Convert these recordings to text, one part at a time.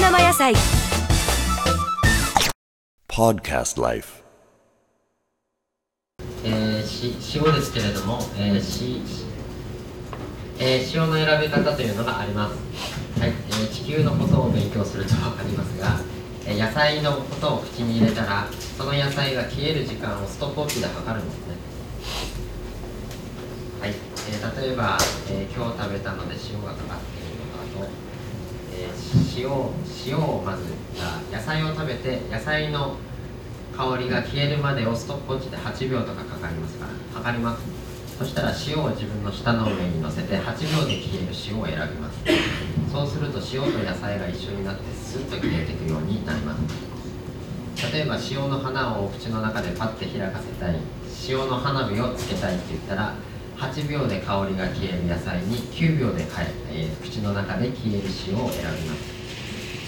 生野菜。Podcast Life. えー、し塩ですけれども、えーしえー塩の選び方というのがあります、はいえー地球のことを勉強すると分かりますが、えー野菜のことを口に入れたらその野菜が消える時間をストップウォッチで測るんですね。はい、えー例えば、えー今日食べたので塩がかかっているのとあと、えー塩塩をまずあ野菜を食べて野菜の香りが消えるまでをストップウォッチで8秒とかかかりますから。測ります？そしたら塩を自分の舌の上に乗せて8秒で消える塩を選びます。そうすると塩と野菜が一緒になってスッと消えていくようになります。例えば塩の花をお口の中でパッて開かせたい。塩の花火をつけたいって言ったら8秒で香りが消える野菜に9秒でえー口の中で消える塩を選びます。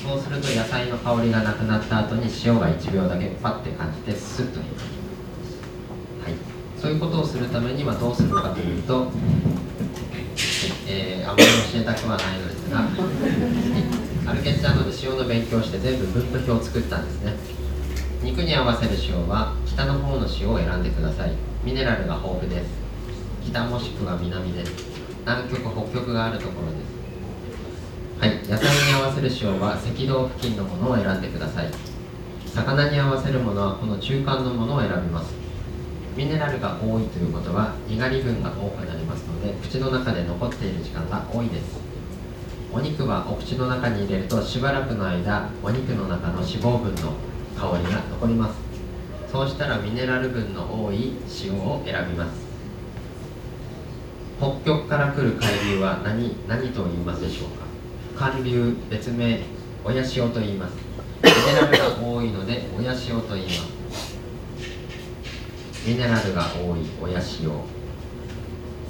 そうすると野菜の香りがなくなった後に塩が1秒だけパッて感じてスッと引くはい。そういうことをするためにはどうするかというと、えーあまり教えたくはないのですが、アルケッチャーノで塩の勉強して全部分布表を作ったんですね。肉に合わせる塩は北の方の塩を選んでください。ミネラルが豊富です。北もしくは南です南極北極があるところです。はい、野菜に合わせる塩は赤道付近のものを選んでください。魚に合わせるものはこの中間のものを選びます。ミネラルが多いということはにがり分が多くなりますので口の中で残っている時間が多いです。お肉はお口の中に入れるとしばらくの間お肉の中の脂肪分の香りが残ります。そうしたらミネラル分の多い塩を選びます。北極から来る海流は何何と言いますでしょうか？寒流別名親潮と言います。ミネラルが多いので親潮と言います。ミネラルが多い親潮。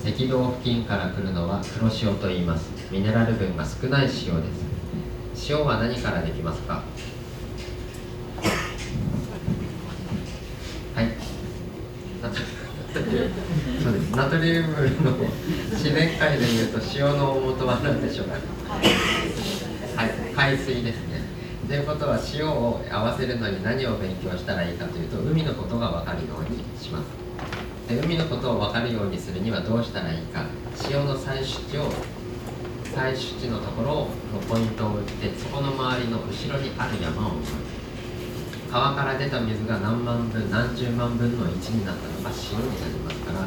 赤道付近から来るのは黒潮と言います。ミネラル分が少ない塩です。塩は何からできますかはいナトそうですナトリウムの自然界でいうと塩の大元は何でしょうか？はい。海水ですね。ということは塩を合わせるのに何を勉強したらいいかというと海のことが分かるようにします。で海のことを分かるようにするにはどうしたらいいか塩の採取地を採取地のところのポイントを打ってそこの周りの後ろにある山を見ます。川から出た水が何万分何十万分の1になったのが塩になりますから